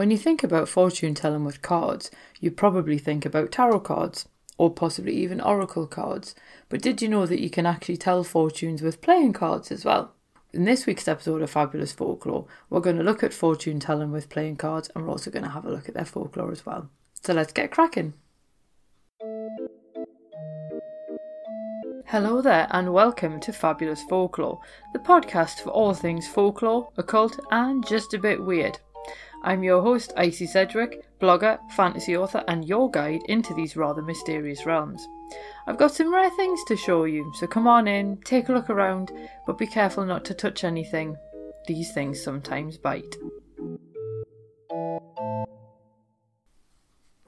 When you think about fortune telling with cards, you probably think about tarot cards, or possibly even oracle cards. But did you know that you can actually tell fortunes with playing cards as well? In this week's episode of Fabulous Folklore, we're going to look at fortune telling with playing cards and we're also going to have a look at their folklore as well. So let's get cracking. Hello there, and welcome to Fabulous Folklore, the podcast for all things folklore, occult, and just a bit weird. I'm your host, Icy Sedgwick, blogger, fantasy author, and your guide into these rather mysterious realms. I've got some rare things to show you, so come on in, take a look around, but be careful not to touch anything. These things sometimes bite.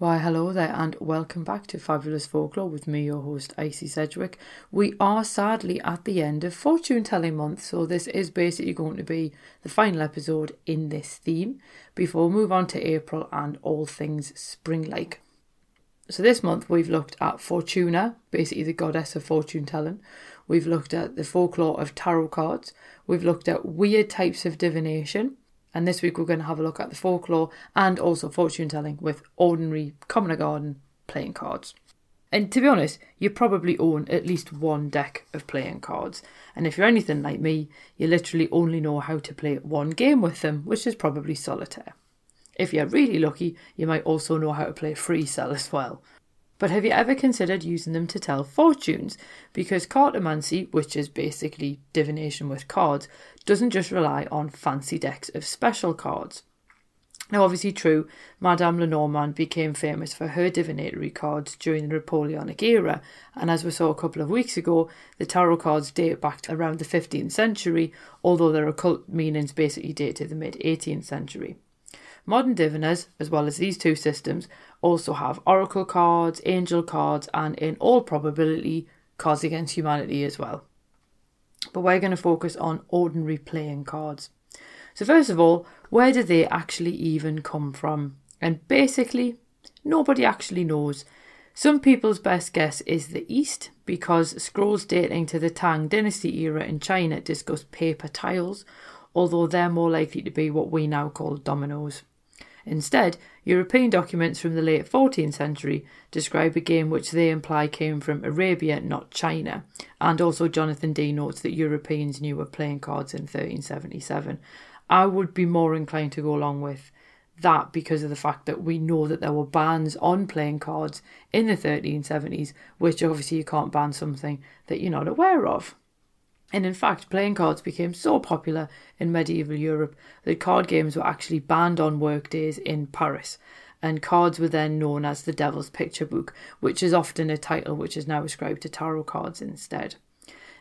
Why, hello there, and welcome back to Fabulous Folklore with me, your host, Icy Sedgwick. We are sadly at the end of fortune telling month, so this is basically going to be the final episode in this theme before we move on to April and all things spring like. So, this month we've looked at Fortuna, basically the goddess of fortune telling. We've looked at the folklore of tarot cards. We've looked at weird types of divination and this week we're going to have a look at the folklore and also fortune telling with ordinary common garden playing cards. And to be honest, you probably own at least one deck of playing cards. And if you're anything like me, you literally only know how to play one game with them, which is probably solitaire. If you're really lucky, you might also know how to play free cell as well. But have you ever considered using them to tell fortunes? Because cartomancy, which is basically divination with cards, doesn't just rely on fancy decks of special cards. Now, obviously, true, Madame Lenormand became famous for her divinatory cards during the Napoleonic era, and as we saw a couple of weeks ago, the tarot cards date back to around the 15th century, although their occult meanings basically date to the mid 18th century. Modern diviners, as well as these two systems, also have oracle cards, angel cards, and in all probability, cards against humanity as well. But we're going to focus on ordinary playing cards. So, first of all, where do they actually even come from? And basically, nobody actually knows. Some people's best guess is the East because scrolls dating to the Tang Dynasty era in China discuss paper tiles, although they're more likely to be what we now call dominoes. Instead, European documents from the late 14th century describe a game which they imply came from Arabia, not China. And also, Jonathan Dee notes that Europeans knew of playing cards in 1377. I would be more inclined to go along with that because of the fact that we know that there were bans on playing cards in the 1370s, which obviously you can't ban something that you're not aware of. And in fact, playing cards became so popular in medieval Europe that card games were actually banned on workdays in Paris. And cards were then known as the Devil's Picture Book, which is often a title which is now ascribed to tarot cards instead.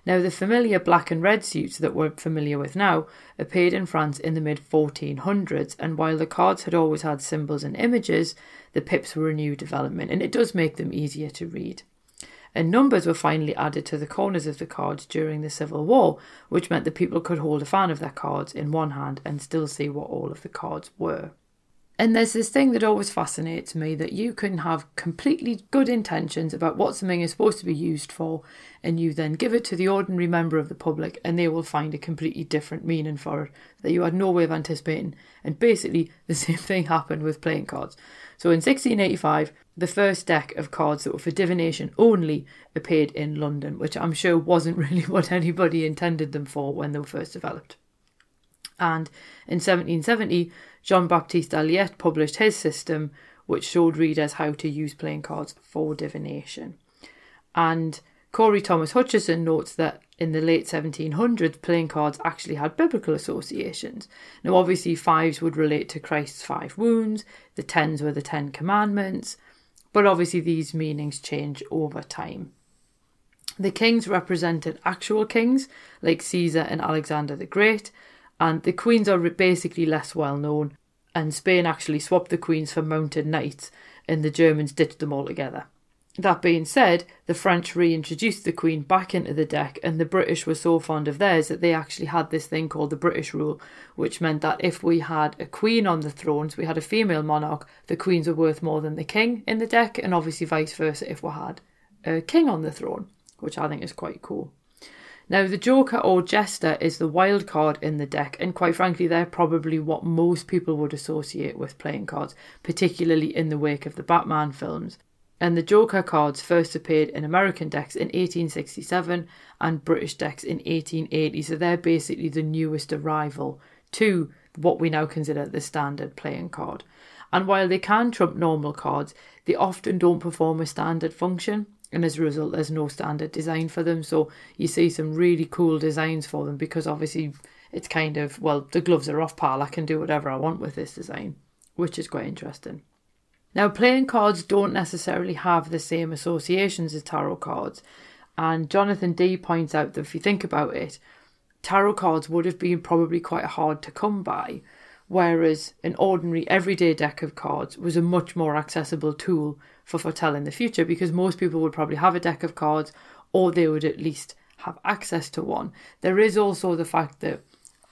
Now, the familiar black and red suits that we're familiar with now appeared in France in the mid 1400s, and while the cards had always had symbols and images, the pips were a new development, and it does make them easier to read and numbers were finally added to the corners of the cards during the Civil War, which meant that people could hold a fan of their cards in one hand and still see what all of the cards were. And there's this thing that always fascinates me that you can have completely good intentions about what something is supposed to be used for, and you then give it to the ordinary member of the public, and they will find a completely different meaning for it that you had no way of anticipating. And basically, the same thing happened with playing cards. So in 1685, the first deck of cards that were for divination only appeared in London, which I'm sure wasn't really what anybody intended them for when they were first developed. And in 1770, Jean Baptiste Alliette published his system, which showed readers how to use playing cards for divination. And Cory Thomas Hutcheson notes that in the late 1700s, playing cards actually had biblical associations. Now, obviously, fives would relate to Christ's five wounds, the tens were the Ten Commandments, but obviously, these meanings change over time. The kings represented actual kings like Caesar and Alexander the Great, and the queens are basically less well known. And Spain actually swapped the queens for mounted knights, and the Germans ditched them altogether. That being said, the French reintroduced the Queen back into the deck, and the British were so fond of theirs that they actually had this thing called the British rule, which meant that if we had a Queen on the thrones, we had a female monarch, the Queens were worth more than the King in the deck, and obviously vice versa if we had a King on the throne, which I think is quite cool. Now, the Joker or Jester is the wild card in the deck, and quite frankly, they're probably what most people would associate with playing cards, particularly in the wake of the Batman films. And the Joker cards first appeared in American decks in 1867 and British decks in 1880, so they're basically the newest arrival to what we now consider the standard playing card. And while they can trump normal cards, they often don't perform a standard function, and as a result, there's no standard design for them. So you see some really cool designs for them because obviously it's kind of, well, the gloves are off, pal. I can do whatever I want with this design, which is quite interesting. Now, playing cards don't necessarily have the same associations as tarot cards. And Jonathan Dee points out that if you think about it, tarot cards would have been probably quite hard to come by, whereas an ordinary everyday deck of cards was a much more accessible tool for foretelling the future because most people would probably have a deck of cards or they would at least have access to one. There is also the fact that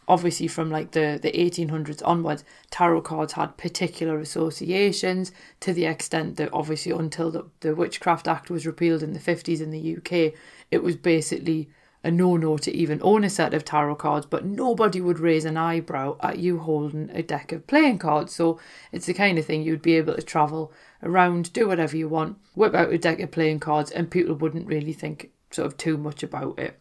obviously from like the, the 1800s onwards, tarot cards had particular associations to the extent that obviously until the, the Witchcraft Act was repealed in the 50s in the UK, it was basically a no no to even own a set of tarot cards, but nobody would raise an eyebrow at you holding a deck of playing cards. So it's the kind of thing you'd be able to travel around, do whatever you want, whip out a deck of playing cards, and people wouldn't really think sort of too much about it.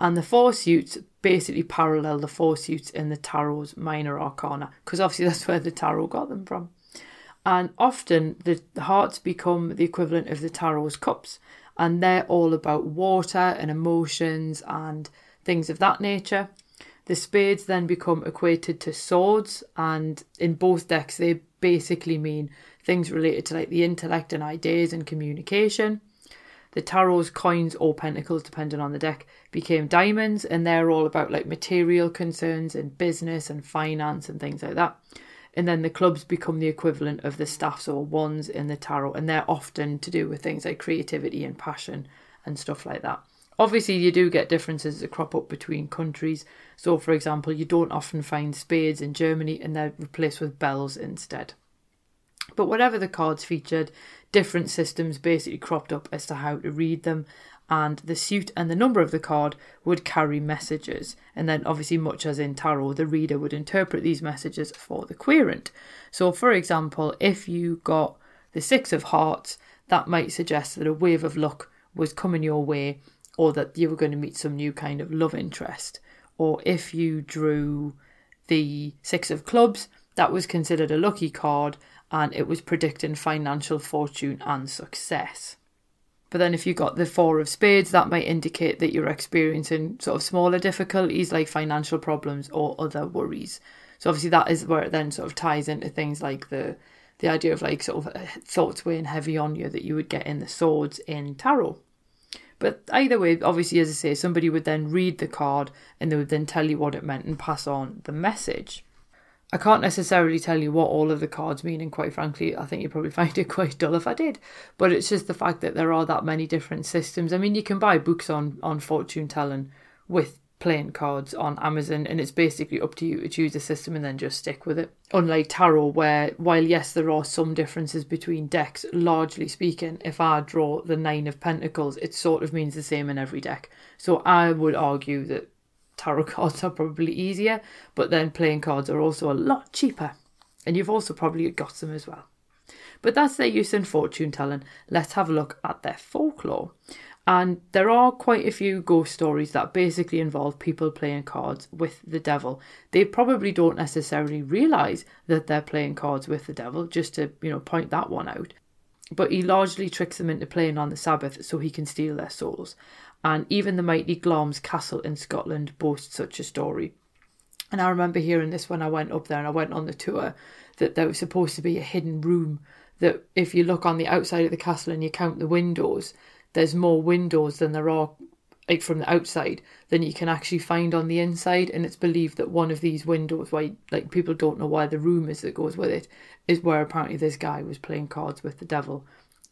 And the four suits basically parallel the four suits in the tarot's minor arcana, because obviously that's where the tarot got them from. And often the, hearts become the equivalent of the tarot's cups and they're all about water and emotions and things of that nature. The spades then become equated to swords, and in both decks, they basically mean things related to like the intellect and ideas and communication. The tarot's coins or pentacles, depending on the deck, became diamonds, and they're all about like material concerns and business and finance and things like that and then the clubs become the equivalent of the staffs or wands in the tarot, and they're often to do with things like creativity and passion and stuff like that. Obviously, you do get differences that crop up between countries. So, for example, you don't often find spades in Germany and they're replaced with bells instead. But whatever the cards featured, different systems basically cropped up as to how to read them, and the suit and the number of the card would carry messages. And then, obviously, much as in tarot, the reader would interpret these messages for the querent. So, for example, if you got the Six of Hearts, that might suggest that a wave of luck was coming your way or that you were going to meet some new kind of love interest. Or if you drew the Six of Clubs, that was considered a lucky card and it was predicting financial fortune and success. But then if you got the four of spades, that might indicate that you're experiencing sort of smaller difficulties like financial problems or other worries. So obviously that is where it then sort of ties into things like the the idea of like sort of uh, thoughts weighing heavy on you that you would get in the swords in tarot. But either way, obviously, as I say, somebody would then read the card and they would then tell you what it meant and pass on the message. I can't necessarily tell you what all of the cards mean, and quite frankly, I think you'd probably find it quite dull if I did. But it's just the fact that there are that many different systems. I mean, you can buy books on on fortune telling with playing cards on Amazon, and it's basically up to you to choose a system and then just stick with it. Unlike tarot, where while yes, there are some differences between decks, largely speaking, if I draw the Nine of Pentacles, it sort of means the same in every deck. So I would argue that tarot cards are probably easier, but then playing cards are also a lot cheaper. And you've also probably got them as well. But that's their use in fortune telling. Let's have a look at their folklore. And there are quite a few ghost stories that basically involve people playing cards with the devil. They probably don't necessarily realise that they're playing cards with the devil, just to, you know, point that one out. But he largely tricks them into playing on the Sabbath so he can steal their souls and even the mighty Glamis Castle in Scotland boasts such a story. And I remember hearing this when I went up there and I went on the tour that there was supposed to be a hidden room that if you look on the outside of the castle and you count the windows, there's more windows than there are like from the outside than you can actually find on the inside and it's believed that one of these windows why like people don't know why the room is that goes with it is where apparently this guy was playing cards with the devil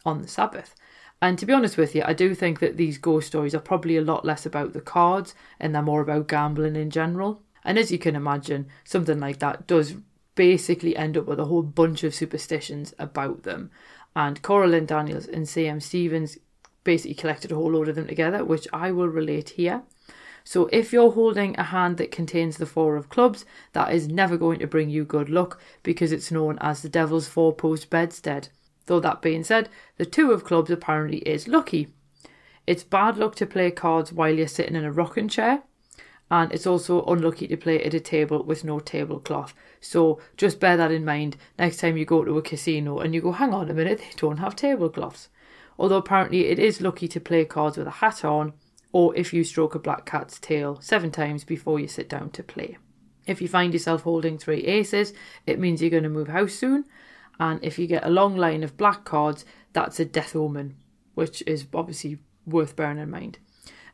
on the sabbath and to be honest with you, I do think that these ghost stories are probably a lot less about the cards and they're more about gambling in general. And as you can imagine, something like that does basically end up with a whole bunch of superstitions about them. And Cora Linn Daniels and C.M. Stevens basically collected a whole load of them together, which I will relate here. So if you're holding a hand that contains the four of clubs, that is never going to bring you good luck because it's known as the devil's four post bedstead. Though that being said, the two of clubs apparently is lucky. It's bad luck to play cards while you're sitting in a rocking chair, and it's also unlucky to play at a table with no tablecloth. So just bear that in mind next time you go to a casino and you go, hang on a minute, they don't have tablecloths. Although apparently it is lucky to play cards with a hat on, or if you stroke a black cat's tail seven times before you sit down to play. If you find yourself holding three aces, it means you're going to move house soon. And if you get a long line of black cards, that's a death omen, which is obviously worth bearing in mind.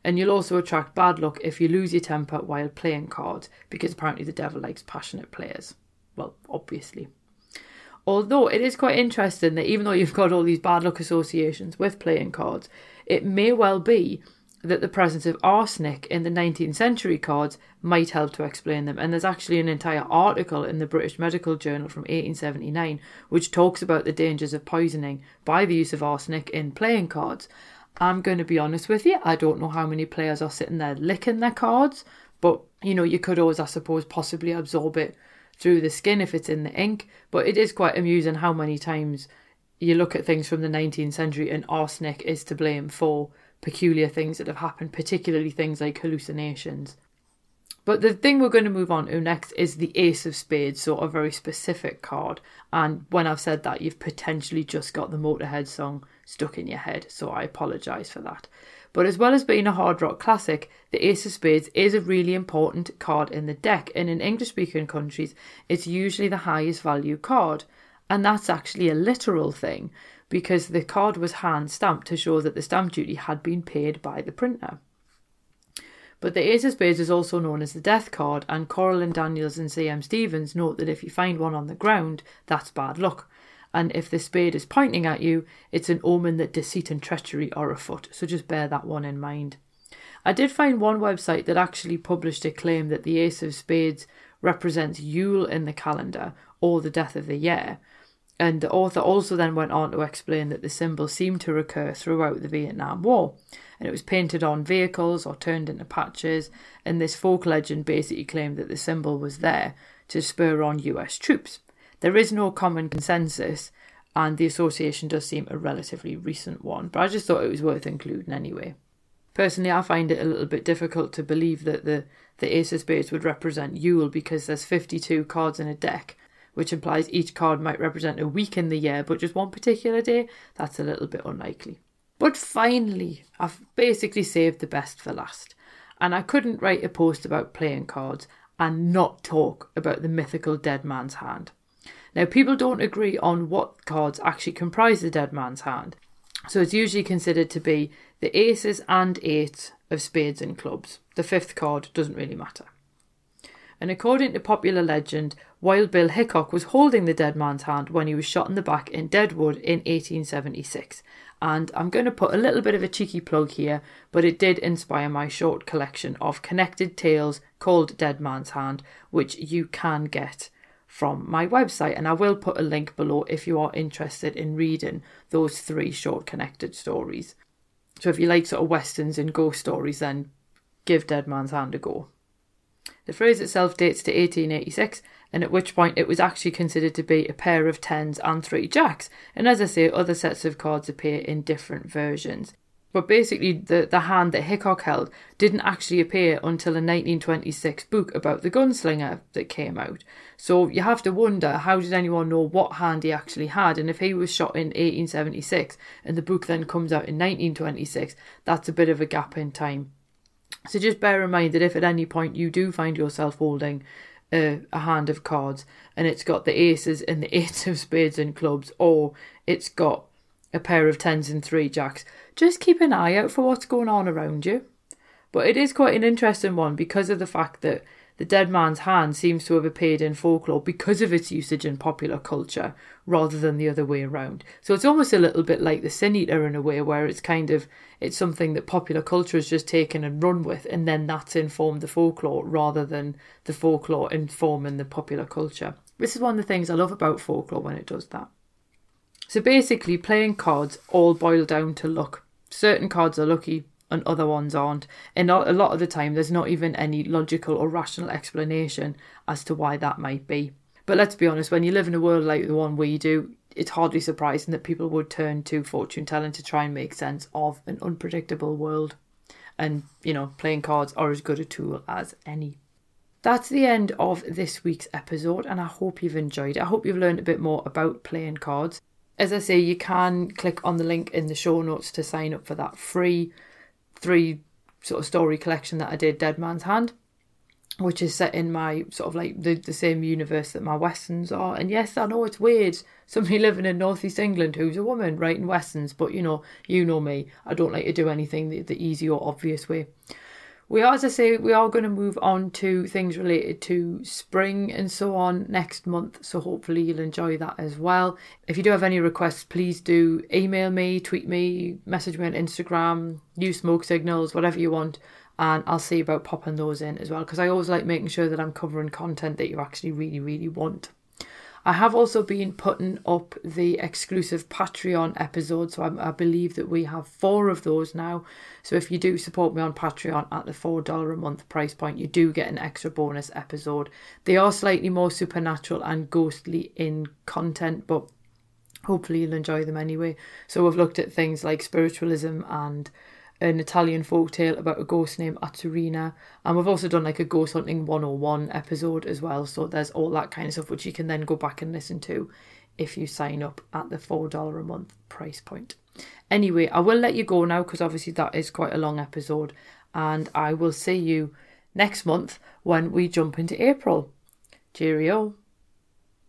And you'll also attract bad luck if you lose your temper while playing cards, because apparently the devil likes passionate players. Well, obviously. Although it is quite interesting that even though you've got all these bad luck associations with playing cards, it may well be that the presence of arsenic in the 19th century cards might help to explain them. And there's actually an entire article in the British Medical Journal from 1879 which talks about the dangers of poisoning by the use of arsenic in playing cards. I'm going to be honest with you, I don't know how many players are sitting there licking their cards, but you know, you could always, I suppose, possibly absorb it through the skin if it's in the ink. But it is quite amusing how many times you look at things from the 19th century and arsenic is to blame for peculiar things that have happened, particularly things like hallucinations. But the thing we're going to move on to next is the Ace of Spades, so a very specific card. And when I've said that, you've potentially just got the Motorhead song stuck in your head, so I apologise for that. But as well as being a hard rock classic, the Ace of Spades is a really important card in the deck, and in English speaking countries, it's usually the highest value card. And that's actually a literal thing because the card was hand stamped to show that the stamp duty had been paid by the printer. But the Ace of Spades is also known as the Death card, and Cora Linn Daniels and C.M. Stevens note that if you find one on the ground, that's bad luck. And if the spade is pointing at you, it's an omen that deceit and treachery are afoot. So just bear that one in mind. I did find one website that actually published a claim that the Ace of Spades represents Yule in the calendar or the death of the year, and the author also then went on to explain that the symbol seemed to recur throughout the Vietnam War. And it was painted on vehicles or turned into patches. And this folk legend basically claimed that the symbol was there to spur on US troops. There is no common consensus, and the association does seem a relatively recent one, but I just thought it was worth including anyway. Personally, I find it a little bit difficult to believe that the, the Ace of Spades would represent Yule because there's 52 cards in a deck, which implies each card might represent a week in the year, but just one particular day, that's a little bit unlikely. But finally, I've basically saved the best for last, and I couldn't write a post about playing cards and not talk about the mythical Dead Man's Hand. Now, people don't agree on what cards actually comprise the Dead Man's Hand, so it's usually considered to be the aces and eights of spades and clubs. The fifth card doesn't really matter. And according to popular legend, Wild Bill Hickok was holding the dead man's hand when he was shot in the back in Deadwood in 1876. And I'm going to put a little bit of a cheeky plug here, but it did inspire my short collection of connected tales called Dead Man's Hand, which you can get from my website. And I will put a link below if you are interested in reading those three short connected stories. So if you like sort of westerns and ghost stories, then give Dead Man's Hand a go. The phrase itself dates to 1886, and at which point it was actually considered to be a pair of tens and three jacks. And as I say, other sets of cards appear in different versions. But basically, the, the hand that Hickok held didn't actually appear until a 1926 book about the gunslinger that came out. So you have to wonder how did anyone know what hand he actually had? And if he was shot in 1876 and the book then comes out in 1926, that's a bit of a gap in time. So just bear in mind that if at any point you do find yourself holding a, a hand of cards and it's got the aces and the eights of spades and clubs, or it's got a pair of tens and three jacks, just keep an eye out for what's going on around you. But it is quite an interesting one because of the fact that the dead man's hand seems to have appeared in folklore because of its usage in popular culture rather than the other way around. So it's almost a little bit like the sin eater in a way where it's kind of it's something that popular culture has just taken and run with and then that's informed the folklore rather than the folklore informing the popular culture. This is one of the things I love about folklore when it does that. So basically playing cards all boil down to luck. certain cards are lucky and other ones aren't. And a lot of the time, there's not even any logical or rational explanation as to why that might be. But let's be honest, when you live in a world like the one we do, it's hardly surprising that people would turn to fortune telling to try and make sense of an unpredictable world. And, you know, playing cards are as good a tool as any. That's the end of this week's episode, and I hope you've enjoyed it. I hope you've learned a bit more about playing cards. As I say, you can click on the link in the show notes to sign up for that free three sort of story collection that I did, Dead Man's Hand, which is set in my sort of like the, the same universe that my westerns are. And yes, I know it's weird, somebody living in northeast England who's a woman writing westerns, but you know, you know me, I don't like to do anything the, the easy or obvious way we are, as I say, we are going to move on to things related to spring and so on next month. So hopefully you'll enjoy that as well. If you do have any requests, please do email me, tweet me, message me on Instagram, use smoke signals, whatever you want. And I'll see about popping those in as well because I always like making sure that I'm covering content that you actually really, really want. I have also been putting up the exclusive Patreon episodes, so I, I, believe that we have four of those now. So if you do support me on Patreon at the $4 a month price point, you do get an extra bonus episode. They are slightly more supernatural and ghostly in content, but hopefully you'll enjoy them anyway. So we've looked at things like spiritualism and an Italian folktale about a ghost named Azzurrina. And we've also done like a ghost hunting 101 episode as well. So there's all that kind of stuff which you can then go back and listen to if you sign up at the $4 a month price point. Anyway, I will let you go now because obviously that is quite a long episode. And I will see you next month when we jump into April. Cheerio.